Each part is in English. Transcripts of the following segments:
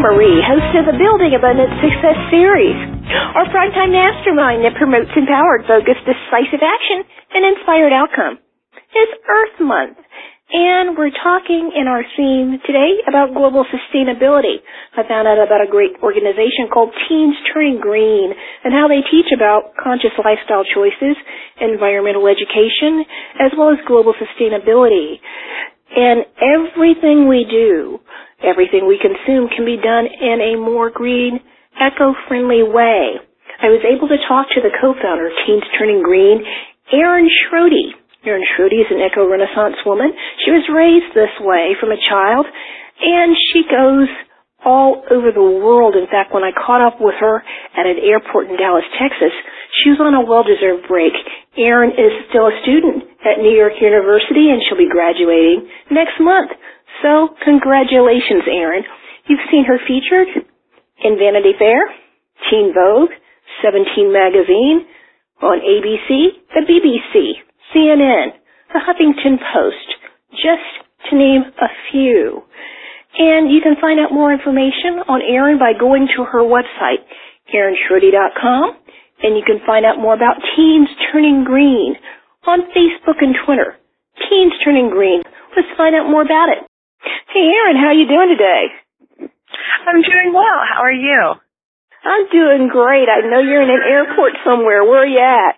Marie, host of the Building Abundant Success series, our primetime mastermind that promotes empowered, focused, decisive action and inspired outcome. It's Earth Month, and we're talking in our theme today about global sustainability. I found out about a great organization called Teens Turning Green and how they teach about conscious lifestyle choices, environmental education, as well as global sustainability. And everything we do, everything we consume can be done in a more green, eco-friendly way. I was able to talk to the co-founder of Teens Turning Green, Erin Schrode, Erin Schrode is an eco-renaissance woman. She was raised this way from a child, and she goes all over the world. In fact, when I caught up with her at an airport in Dallas, Texas, she was on a well-deserved break. Erin is still a student at New York University, and she'll be graduating next month. So, congratulations, Erin. You've seen her featured in Vanity Fair, Teen Vogue, 17 Magazine, on ABC, the BBC, CNN, the Huffington Post, just to name a few. And you can find out more information on Erin by going to her website, erinschrode.com, and you can find out more about Teens Turning Green on Facebook and Twitter. Teens Turning Green. Let's find out more about it. Hey Erin, how are you doing today? I'm doing well. How are you? I'm doing great. I know you're in an airport somewhere. Where are you at?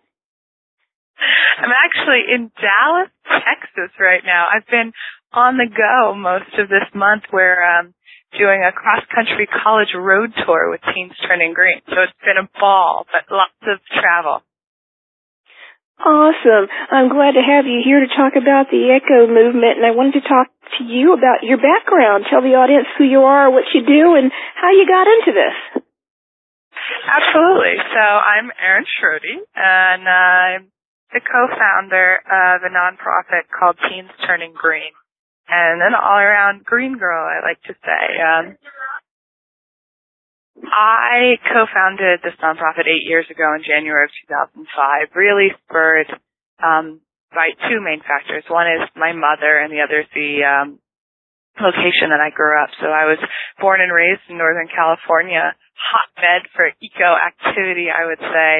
I'm actually in Dallas, Texas right now. I've been on the go most of this month. We're um, doing a cross-country college road tour with Teens Turning Green. So it's been a ball, but lots of travel. Awesome. I'm glad to have you here to talk about the echo movement and I wanted to talk to you about your background. Tell the audience who you are, what you do, and how you got into this. Absolutely. So I'm Erin Schrode and I'm the co-founder of a nonprofit called Teens Turning Green, and an all-around green girl, I like to say. Um, I co-founded this nonprofit eight years ago in January of 2005, really spurred um, by two main factors. One is my mother, and the other is the um, location that I grew up. So I was born and raised in Northern California, hotbed for eco activity, I would say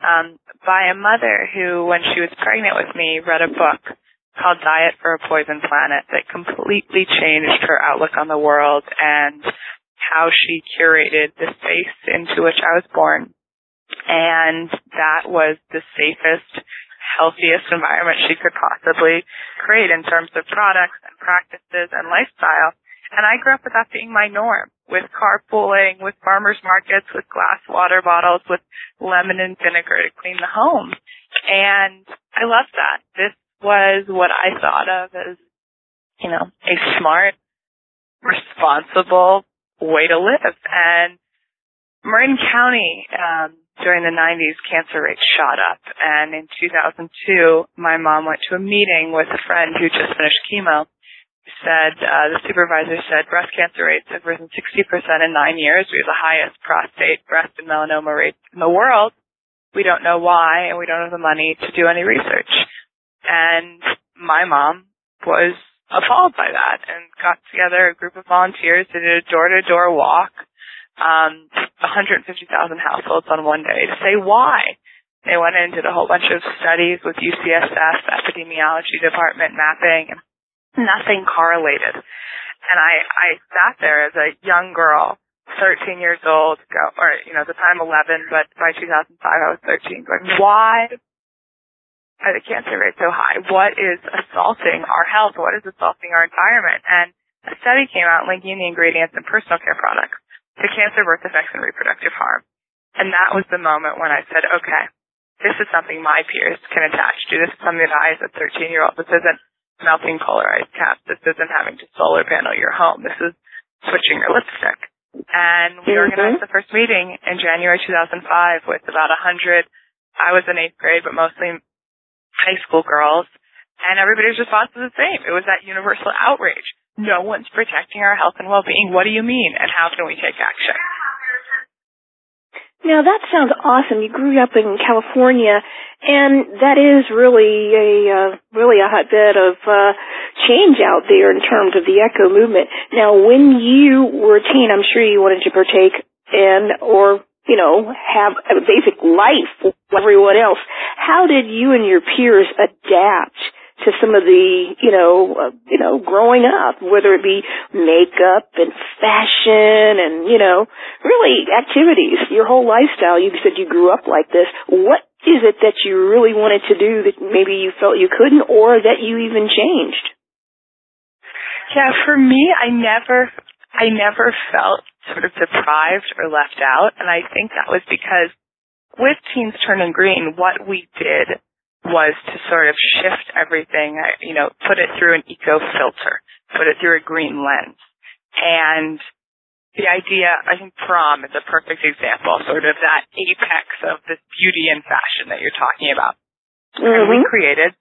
um, by a mother who, when she was pregnant with me, read a book called Diet for a Poison Planet that completely changed her outlook on the world and how she curated the space into which I was born. And that was the safest, healthiest environment she could possibly create in terms of products and practices and lifestyle. And I grew up with that being my norm, with carpooling, with farmers markets, with glass water bottles, with lemon and vinegar to clean the home. And I love that. This was what I thought of as, you know, a smart, responsible way to live. And Marin County, um, during the 90s, cancer rates shot up. And in 2002, my mom went to a meeting with a friend who just finished chemo said, uh, the supervisor said breast cancer rates have risen 60% in nine years. We have the highest prostate, breast, and melanoma rates in the world. We don't know why, and we don't have the money to do any research. And my mom was appalled by that and got together a group of volunteers to do a door-to-door walk, um, 150,000 households on one day to say why. They went and did a whole bunch of studies with UCSF, epidemiology department mapping, and nothing correlated. And I, I sat there as a young girl, 13 years old, go, or, you know, at the time 11, but by 2005 I was 13, going, why are the cancer rates so high? What is assaulting our health? What is assaulting our environment? And a study came out linking the ingredients in personal care products to cancer, birth defects, and reproductive harm. And that was the moment when I said, okay, this is something my peers can attach to. This is something that I, as a 13 year old, this isn't melting polarized caps. This isn't having to solar panel your home. This is switching your lipstick. And we mm-hmm. organized the first meeting in January 2005 with about hundred. I was in eighth grade, but mostly high school girls. And everybody's response was the same. It was that universal outrage. No one's protecting our health and well-being. What do you mean? And how can we take action? Now that sounds awesome. You grew up in California, and that is really a uh, really a hotbed of uh, change out there in terms of the eco movement. Now, when you were a teen, I'm sure you wanted to partake in or you know have a basic life with everyone else. How did you and your peers adapt? to some of the, you know, uh, you know, growing up, whether it be makeup and fashion and, you know, really activities, your whole lifestyle. You said you grew up like this. What is it that you really wanted to do that maybe you felt you couldn't or that you even changed? Yeah, for me, I never, I never felt sort of deprived or left out. And I think that was because with Teens Turning Green, what we did was to sort of shift everything, uh, you know, put it through an eco filter, put it through a green lens. And the idea, I think prom is a perfect example, sort of that apex of this beauty and fashion that you're talking about. Mm-hmm. And we mm-hmm. created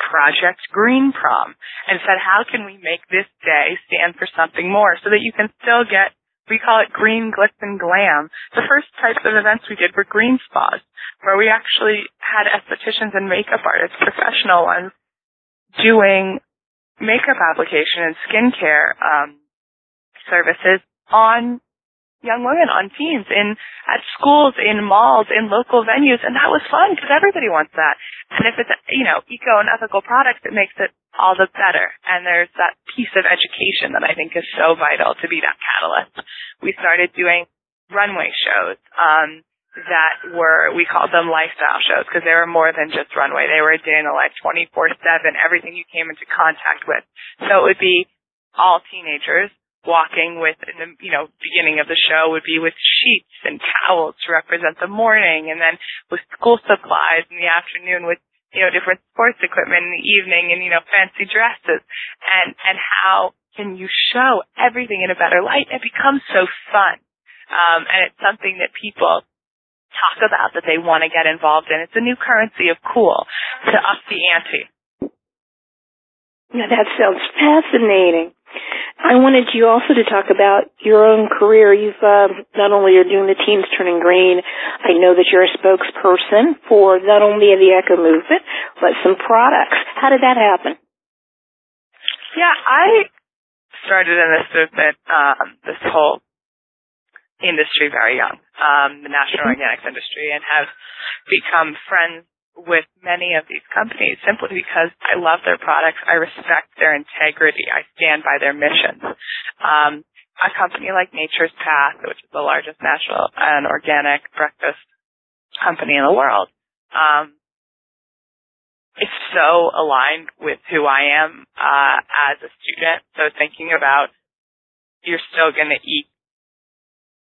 Project Green Prom and said, how can we make this day stand for something more so that you can still get we call it green glitz and glam. The first types of events we did were green spas, where we actually had estheticians and makeup artists, professional ones, doing makeup application and skincare um, services on young women on teams in at schools, in malls, in local venues, and that was fun because everybody wants that. And if it's you know eco and ethical products, it makes it all the better. And there's that piece of education that I think is so vital to be that catalyst. We started doing runway shows. Um, that were, we called them lifestyle shows because they were more than just runway. They were a day in the life 24-7, everything you came into contact with. So it would be all teenagers walking with in the you know beginning of the show would be with sheets and towels to represent the morning and then with school supplies in the afternoon with you know different sports equipment in the evening and you know fancy dresses. And and how can you show everything in a better light? It becomes so fun. Um and it's something that people talk about that they want to get involved in. It's a new currency of cool to up the ante. Yeah that sounds fascinating I wanted you also to talk about your own career. You've uh, not only are doing the Teens Turning Green, I know that you're a spokesperson for not only the eco movement but some products. How did that happen? Yeah, I started in this movement, um, this whole industry very young, um, the national mm-hmm. organics industry, and have become friends with many of these companies simply because I love their products. I respect their integrity. I stand by their missions. Um, a company like Nature's Path, which is the largest natural and organic breakfast company in the world, um, is so aligned with who I am uh, as a student. So thinking about you're still going to eat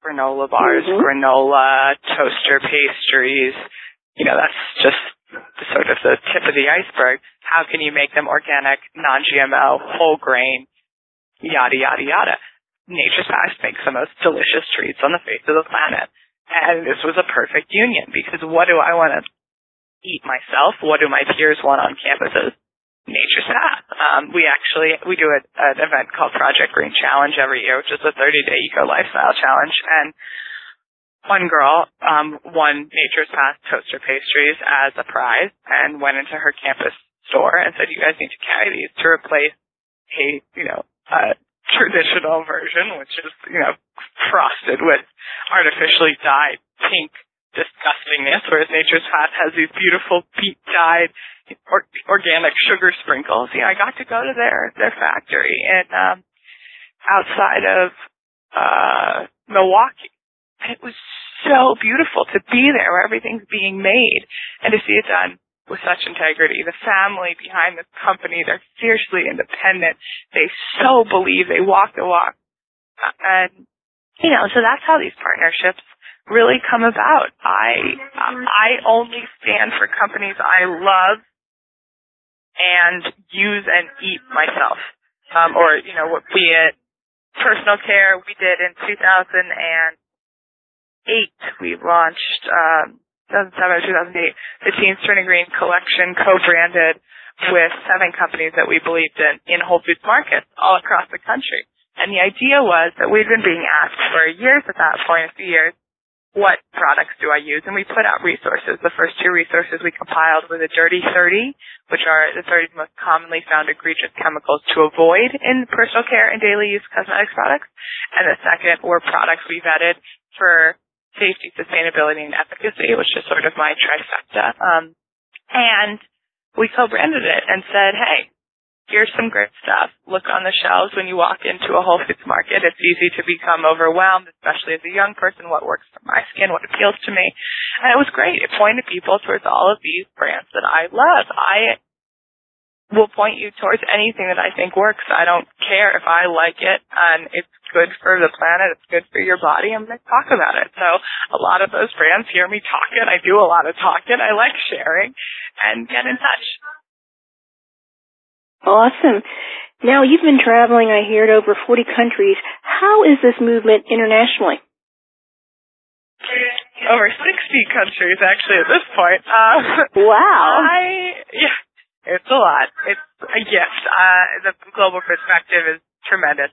granola bars, mm-hmm. granola, toaster pastries. You know, that's just sort of the tip of the iceberg. How can you make them organic, non-GMO, whole grain, yada, yada, yada. Nature's Path makes the most delicious treats on the face of the planet. And this was a perfect union because what do I want to eat myself? What do my peers want on campuses? Nature's Path. Um, we actually, we do a, an event called Project Green Challenge every year, which is a 30 day eco lifestyle challenge. And one girl um, won Nature's Path toaster pastries as a prize and went into her campus store and said, "You guys need to carry these to replace a you know a traditional version, which is you know frosted with artificially dyed pink disgustingness, whereas Nature's Path has these beautiful beet dyed or, organic sugar sprinkles. Know, I got to go to their their factory and um, outside of uh, Milwaukee and it was so beautiful to be there where everything's being made and to see it done with such integrity. The family behind this company, they're fiercely independent. They so believe they walk the walk. And, you know, so that's how these partnerships really come about. I, I only stand for companies I love and use and eat myself. Um, or, you know, be it personal care we did in 2000 and we launched, um, 2007 or 2008, the Teens Turning Green collection co-branded with seven companies that we believed in in Whole Foods markets all across the country. And the idea was that we'd been being asked for years at that point, a few years, what products do I use? And we put out resources. The first two resources we compiled were the Dirty 30, which are the 30 most commonly found egregious chemicals to avoid in personal care and daily use cosmetics products. And the second were products we vetted for safety, sustainability, and efficacy, which is sort of my trifecta. Um, and we co-branded it and said, hey, here's some great stuff. Look on the shelves when you walk into a Whole Foods market. It's easy to become overwhelmed, especially as a young person, what works for my skin, what appeals to me. And it was great. It pointed people towards all of these brands that I love. I will point you towards anything that I think works. I don't care if I like it and it's good for the planet, it's good for your body, I'm going to talk about it. So a lot of those brands hear me talking. I do a lot of talking. I like sharing and get in touch. Awesome. Now you've been traveling, I hear, to over 40 countries. How is this movement internationally? Over 60 countries, actually, at this point. Uh, wow. I, yeah, it's a lot. It's gift. Uh, the global perspective is tremendous.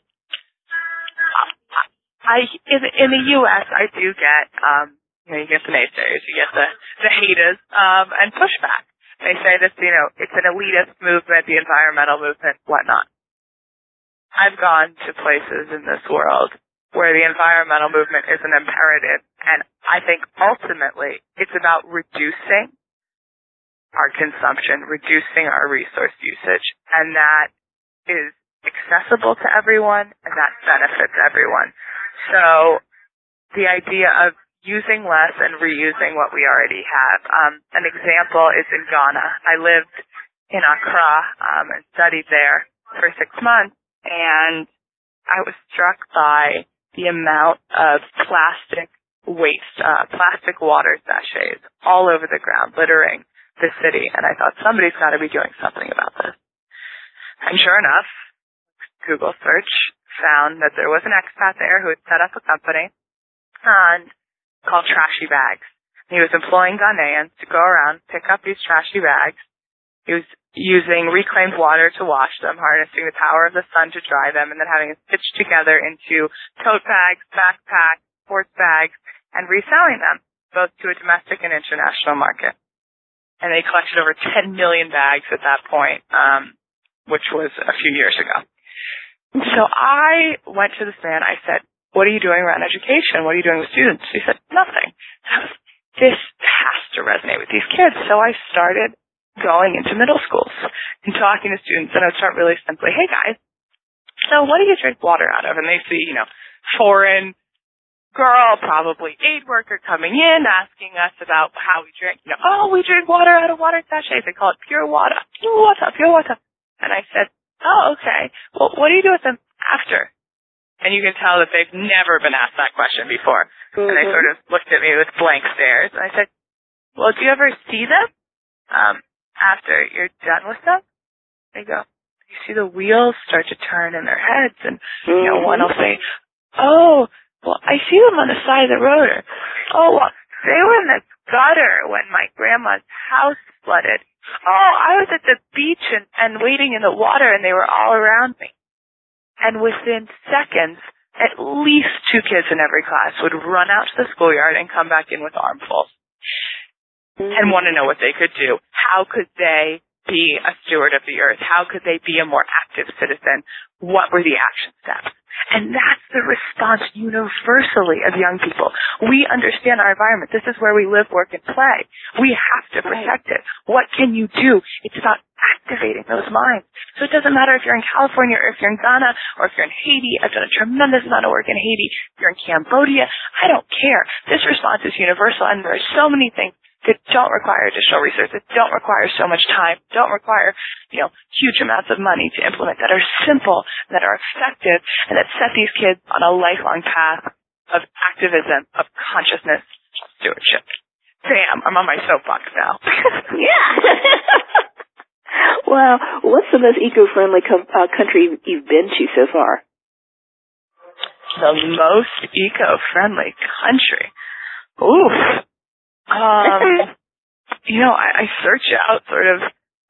I, in, in the U.S., I do get, um, you know, you get the naysayers, you get the, the haters, um, and pushback. They say this, you know, it's an elitist movement, the environmental movement, whatnot. I've gone to places in this world where the environmental movement is an imperative, and I think ultimately it's about reducing our consumption, reducing our resource usage, and that is accessible to everyone, and that benefits everyone. So the idea of using less and reusing what we already have. Um, an example is in Ghana. I lived in Accra um, and studied there for six months, and I was struck by the amount of plastic waste, uh, plastic water sachets all over the ground, littering the city. And I thought somebody's got to be doing something about this. And sure enough, Google search found that there was an expat there who had set up a company and called trashy bags. He was employing Ghanaians to go around, pick up these trashy bags. He was using reclaimed water to wash them, harnessing the power of the sun to dry them, and then having them stitched together into tote bags, backpacks, sports bags, and reselling them, both to a domestic and international market. And they collected over 10 million bags at that point, um, which was a few years ago. So I went to this man. I said, what are you doing around education? What are you doing with students? He said, nothing. Was, this has to resonate with these kids. So I started going into middle schools and talking to students and I would start really simply, hey guys, so what do you drink water out of? And they see, you know, foreign girl, probably aid worker coming in asking us about how we drink. You know, oh, we drink water out of water sachets. They call it pure water. Pure water, pure water. And I said, oh, okay. Well, what do you do with them after? And you can tell that they've never been asked that question before. Mm-hmm. And they mm-hmm. sort of looked at me with blank stares. And I said, well, do you ever see them um, after you're done with them? They go, you see the wheels start to turn in their heads. And, mm-hmm. you know, one will say, oh, well, I see them on the side of the road. Or, oh, well, they were in the gutter when my grandma's house flooded. Oh, I was at the beach and, and waiting in the water and they were all around me. And within seconds, at least two kids in every class would run out to the schoolyard and come back in with armfuls and want to know what they could do. How could they be a steward of the earth? How could they be a more active citizen? What were the action steps? And that's the response universally of young people. We understand our environment. This is where we live, work, and play. We have to protect it. What can you do? It's about activating those minds. So it doesn't matter if you're in California or if you're in Ghana or if you're in Haiti. I've done a tremendous amount of work in Haiti. If you're in Cambodia. I don't care. This response is universal and there are so many things that don't require additional resources, that don't require so much time, don't require, you know, huge amounts of money to implement, that are simple, that are effective, and that set these kids on a lifelong path of activism, of consciousness, stewardship. Damn, I'm on my soapbox now. yeah. well, what's the most eco-friendly co- uh, country you've been to so far? The most eco-friendly country. Oof. Um, you know, I, I search out sort of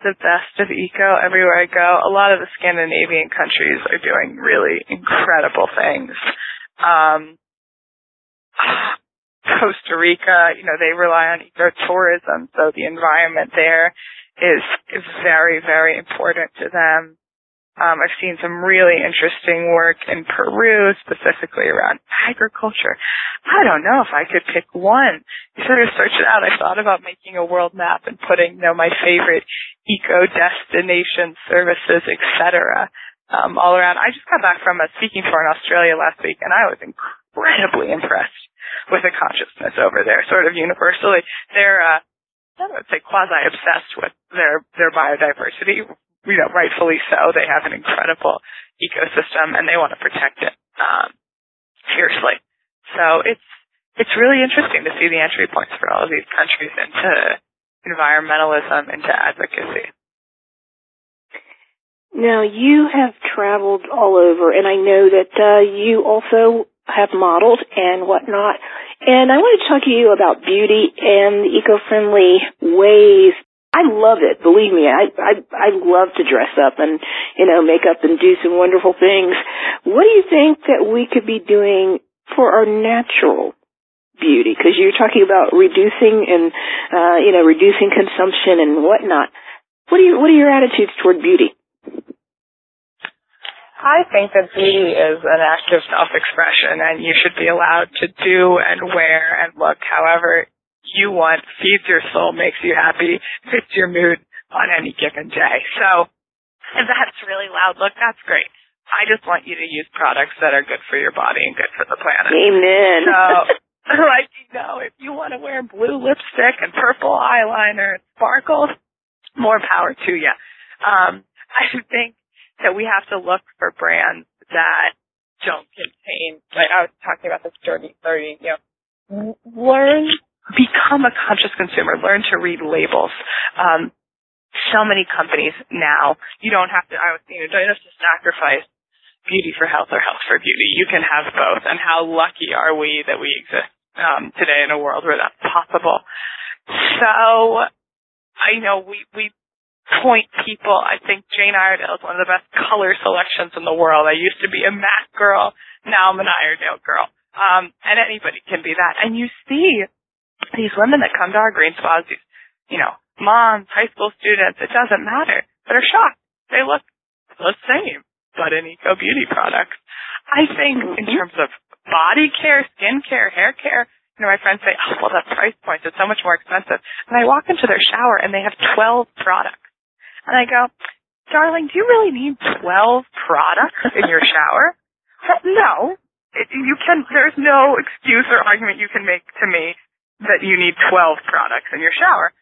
the best of eco everywhere I go. A lot of the Scandinavian countries are doing really incredible things. Um, Costa Rica, you know, they rely on ecotourism, so the environment there is, is very, very important to them. Um, I've seen some really interesting work in Peru, specifically around agriculture. I don't know if I could pick one. You sort of search it out. I thought about making a world map and putting, you know, my favorite eco destination services, etc., um, all around. I just got back from a speaking tour in Australia last week, and I was incredibly impressed with the consciousness over there, sort of universally. They're, uh, I would say quasi obsessed with their, their biodiversity, you know, rightfully so. They have an incredible ecosystem and they want to protect it, um, fiercely. So it's, it's really interesting to see the entry points for all of these countries into environmentalism, into advocacy. Now you have traveled all over and I know that, uh, you also have modeled and whatnot. And I want to talk to you about beauty and eco-friendly ways I love it. Believe me, I, I I love to dress up and you know make up and do some wonderful things. What do you think that we could be doing for our natural beauty? Because you're talking about reducing and uh, you know reducing consumption and whatnot. What do you What are your attitudes toward beauty? I think that beauty is an act of self-expression, and you should be allowed to do and wear and look however you want, feeds your soul, makes you happy, fits your mood on any given day. So if that's really loud look, that's great. I just want you to use products that are good for your body and good for the planet. Amen. So, like, you know, if you want to wear blue lipstick and purple eyeliner and sparkles, more power to you. Um, I think that we have to look for brands that don't contain, like I was talking about this dirty 30, you know, learn become a conscious consumer. Learn to read labels. Um, so many companies now, you don't have to, I was, you know, don't have to sacrifice beauty for health or health for beauty. You can have both. And how lucky are we that we exist um, today in a world where that's possible? So, I know we, we point people, I think Jane Iredale is one of the best color selections in the world. I used to be a MAC girl. Now I'm an Iredale girl. Um, and anybody can be that. And you see these women that come to our green spas, these, you know, moms, high school students, it doesn't matter, that are shocked. They look the same, but in eco beauty products. I think in mm-hmm. terms of body care, skin care, hair care, you know, my friends say, oh, well, the price point is so much more expensive. And I walk into their shower and they have 12 products. And I go, darling, do you really need 12 products in your shower? no. It, you can, there's no excuse or argument you can make to me that you need 12 products in your shower.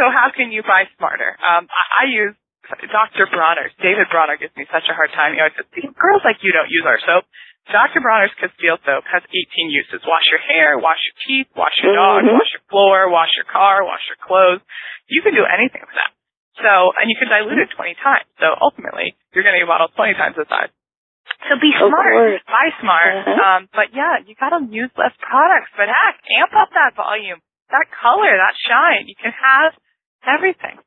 So how can you buy smarter? Um, I, I use Dr. Bronner's. David Bronner gives me such a hard time. You know, says, girls like you don't use our soap. Dr. Bronner's Castile soap has 18 uses. Wash your hair, wash your teeth, wash your dog, mm-hmm. wash your floor, wash your car, wash your clothes. You can do anything with that. So, and you can dilute it 20 times. So ultimately, you're going to get a bottle 20 times the size. So be smart. Buy smart. Uh-huh. Um, but yeah, you gotta use less products. But heck, amp up that volume, that color, that shine. You can have everything.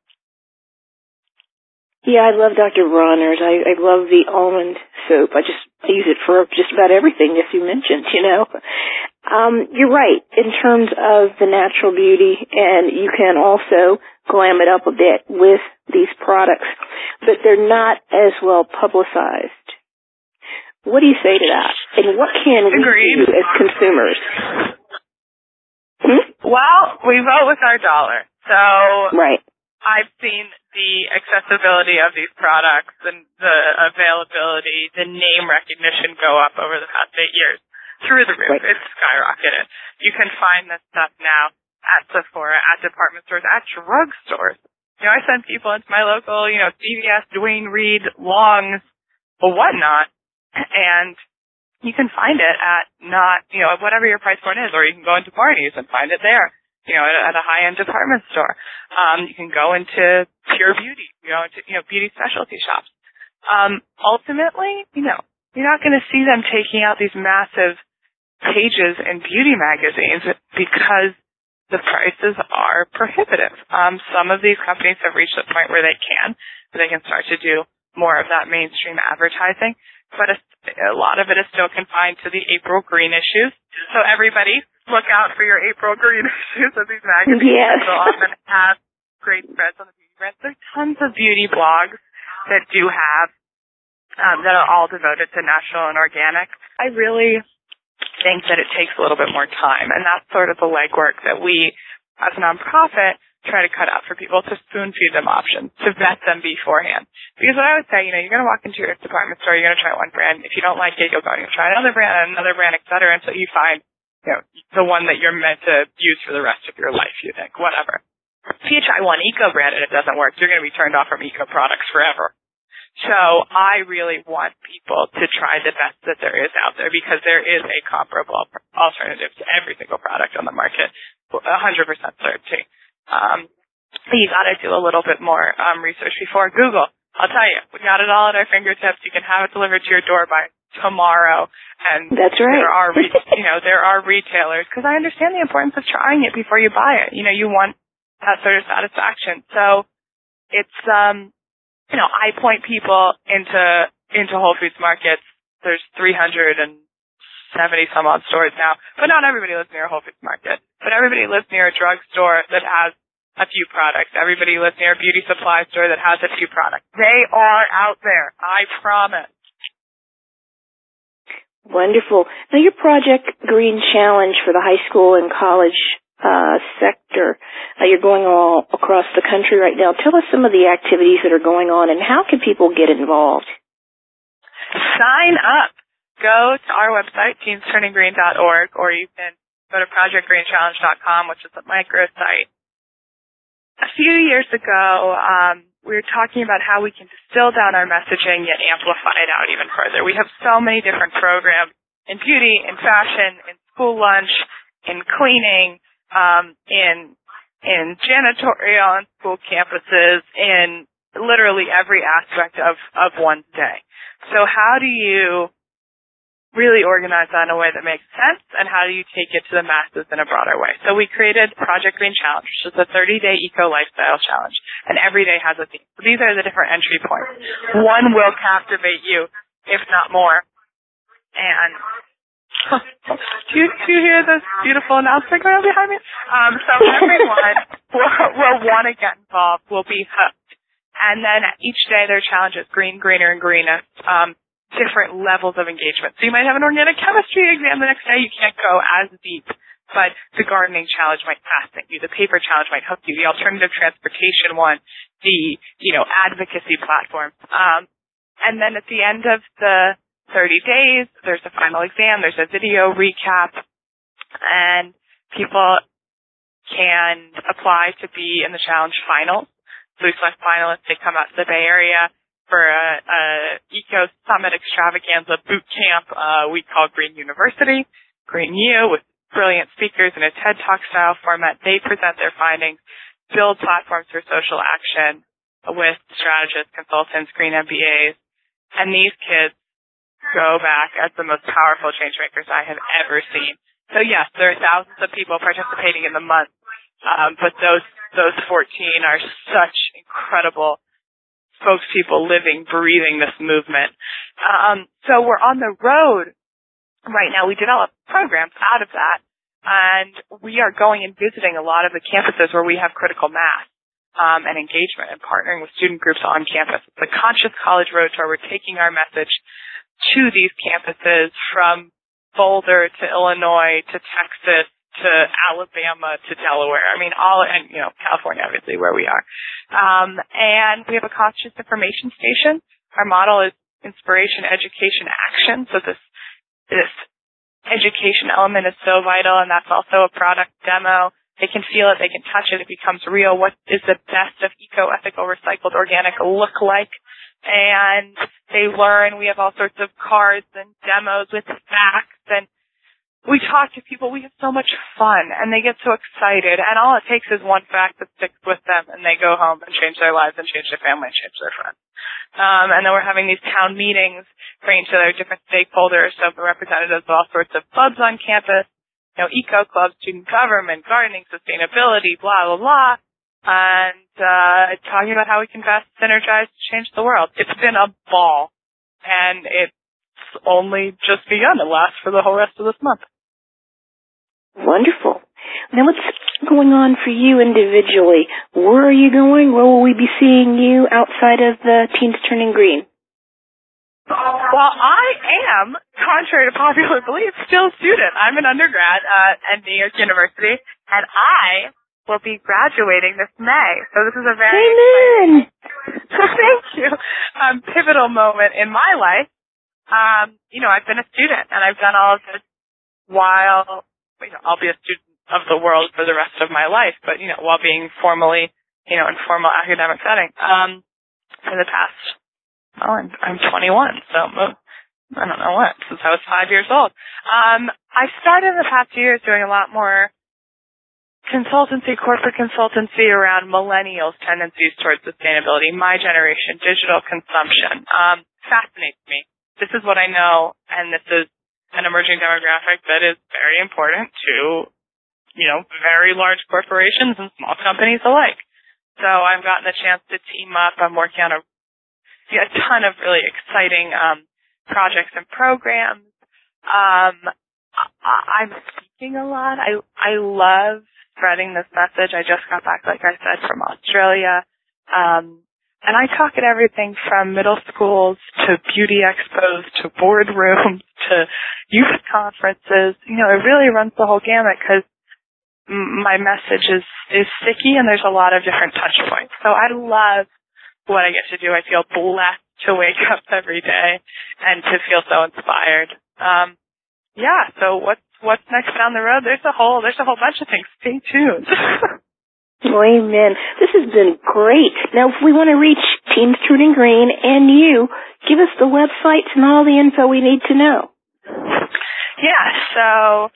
Yeah, I love Dr. Bronner's. I, I love the almond soap. I just I use it for just about everything, as you mentioned, you know. Um, you're right in terms of the natural beauty, and you can also glam it up a bit with these products, but they're not as well publicized what do you say to that? And what can we Agreed. do as consumers? Hmm? Well, we vote with our dollar. So right. I've seen the accessibility of these products and the availability, the name recognition go up over the past eight years through the roof. Right. It's skyrocketed. You can find this stuff now at Sephora, at department stores, at drugstores. You know, I send people into my local, you know, CVS, Duane Reade, Longs, or whatnot, and you can find it at not, you know, whatever your price point is, or you can go into Barney's and find it there, you know, at, a high-end department store. Um, you can go into Pure Beauty, you know, into, you know, beauty specialty shops. Um, ultimately, you know, you're not going to see them taking out these massive pages in beauty magazines because the prices are prohibitive. Um, some of these companies have reached the point where they can, where they can start to do more of that mainstream advertising. But a lot of it is still confined to the April Green issues. So everybody look out for your April Green issues of these magazines. Yes. They'll often have great spreads on the beauty brands. There are tons of beauty blogs that do have um, that are all devoted to natural and organic. I really think that it takes a little bit more time, and that's sort of the legwork that we, as a nonprofit, try to cut out for people to spoon feed them options, to vet them beforehand. Because what I would say, you know, you're going to walk into your department store, you're going to try one brand. If you don't like it, you'll go and you'll try another brand, another brand, et cetera, until you find, you know, the one that you're meant to use for the rest of your life, you think, whatever. If you try one eco brand and it doesn't work, you're going to be turned off from eco products forever. So I really want people to try the best that there is out there because there is a comparable alternative to every single product on the market, 100% certainty. Um, you got to do a little bit more um, research before Google. I'll tell you, we got it all at our fingertips. You can have it delivered to your door by tomorrow. And that's right. There are, re- you know, there are retailers because I understand the importance of trying it before you buy it. You know, you want that sort of satisfaction. So it's, um, you know, I point people into into Whole Foods markets. There's 370 some odd stores now, but not everybody lives near a Whole Foods market. But everybody lives near a drugstore that has a few products. Everybody lives near a beauty supply store that has a few products. They are out there. I promise. Wonderful. Now your Project Green Challenge for the high school and college uh, sector. Uh, you're going all across the country right now. Tell us some of the activities that are going on and how can people get involved? Sign up. Go to our website, teensturninggreen.org, or you can go to projectgreenchallenge.com, which is a microsite. A few years ago, um, we were talking about how we can distill down our messaging yet amplify it out even further. We have so many different programs in beauty, in fashion, in school lunch, in cleaning, um, in in janitorial on school campuses, in literally every aspect of of one's day. So how do you really organize that in a way that makes sense and how do you take it to the masses in a broader way? So we created Project Green Challenge, which is a 30 day eco lifestyle challenge and every day has a theme. So these are the different entry points. One will captivate you, if not more. And do, you, do you hear this beautiful announcement going on behind me? Um, so everyone will, will want to get involved, will be hooked. And then each day there are challenges, green, greener, and greenest, um, different levels of engagement. So you might have an organic chemistry exam the next day. You can't go as deep, but the gardening challenge might fascinate you. The paper challenge might hook you. The alternative transportation one, the, you know, advocacy platform. Um, and then at the end of the 30 days. There's a final exam. There's a video recap and people can apply to be in the challenge finals. So we select finalists. They come out to the Bay Area for a, a eco summit extravaganza boot camp, uh, we call Green University, Green U with brilliant speakers in a TED Talk style format. They present their findings, build platforms for social action with strategists, consultants, green MBAs, and these kids go back as the most powerful change makers I have ever seen. So yes, there are thousands of people participating in the month, um, but those those 14 are such incredible spokespeople living, breathing this movement. Um, so we're on the road right now. We develop programs out of that, and we are going and visiting a lot of the campuses where we have critical mass. Um, and engagement and partnering with student groups on campus. It's a conscious college road tour. We're taking our message to these campuses from Boulder to Illinois to Texas to Alabama to Delaware. I mean, all, and, you know, California, obviously, where we are. Um, and we have a conscious information station. Our model is inspiration, education, action. So this, this education element is so vital, and that's also a product demo. They can feel it, they can touch it, it becomes real. What is the best of eco, ethical, recycled, organic look like? and they learn. We have all sorts of cards and demos with facts and we talk to people. We have so much fun and they get so excited and all it takes is one fact that sticks with them and they go home and change their lives and change their family and change their friends. Um, and then we're having these town meetings bringing together different stakeholders, so representatives of all sorts of clubs on campus, you know, eco clubs, student government, gardening, sustainability, blah, blah, blah and uh, talking about how we can best synergize to change the world. It's been a ball, and it's only just begun. It lasts for the whole rest of this month. Wonderful. Now what's going on for you individually? Where are you going? Where will we be seeing you outside of the Teens Turning Green? Well, I am, contrary to popular belief, still a student. I'm an undergrad uh, at New York University, and I will be graduating this May. So this is a very Amen. thank you um, pivotal moment in my life. Um, you know, I've been a student, and I've done all of this while you know, I'll be a student of the world for the rest of my life, but you know, while being formally, you know, in formal academic setting. Um, for the past, I'm, I'm 21, so I don't know what since I was five years old. Um, I started in the past few years doing a lot more consultancy, corporate consultancy around millennials' tendencies towards sustainability, my generation, digital consumption. Um, fascinates me. This is what I know, and this is an emerging demographic that is very important to you know, very large corporations and small companies alike. So I've gotten the chance to team up. I'm working on a, a ton of really exciting um, projects and programs. Um, I, I'm speaking a lot. I I love spreading this message. I just got back, like I said, from Australia. Um, and I talk at everything from middle schools to beauty expos to boardrooms to youth conferences. You know, it really runs the whole gamut because my message is is sticky and there's a lot of different touch points. So I love what I get to do. I feel blessed to wake up every day and to feel so inspired. Um, yeah. So what's what's next down the road? There's a whole there's a whole bunch of things. Stay tuned. amen. This has been great. Now, if we want to reach Teens Turning Green and you, give us the websites and all the info we need to know. Yeah. So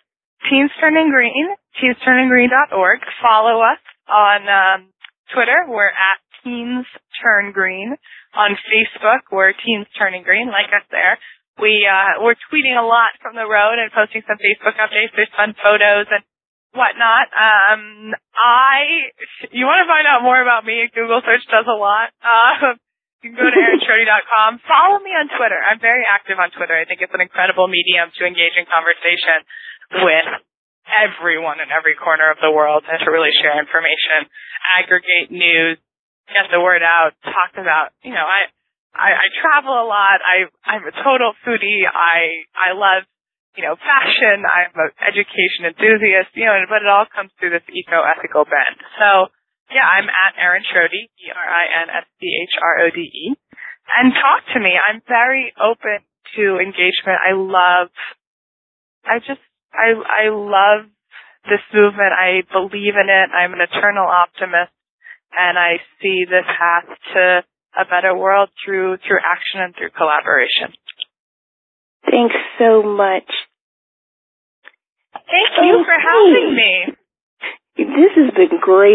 Teens Turning Green, teensTurningGreen.org. Follow us on um, Twitter. We're at Teens Turn Green. On Facebook, we're Teens Turning Green. Like us there. We uh, we're tweeting a lot from the road and posting some Facebook updates. There's fun photos and whatnot. Um, I you want to find out more about me? Google search does a lot. Uh, you can go to erinschrode.com. Follow me on Twitter. I'm very active on Twitter. I think it's an incredible medium to engage in conversation with everyone in every corner of the world and to really share information, aggregate news, get the word out, talk about, you know, I, I, I travel a lot. I, I'm a total foodie. I, I love, you know, fashion. I'm an education enthusiast, you know, but it all comes through this eco-ethical bend. So, yeah, I'm at Erin Schrode, E-R-I-N-S-C-H-R-O-D-E. And talk to me. I'm very open to engagement. I love, I just, I, I love this movement. I believe in it. I'm an eternal optimist and I see this path to a better world through, through action and through collaboration. Thanks so much. Thank you for having me. This has been great.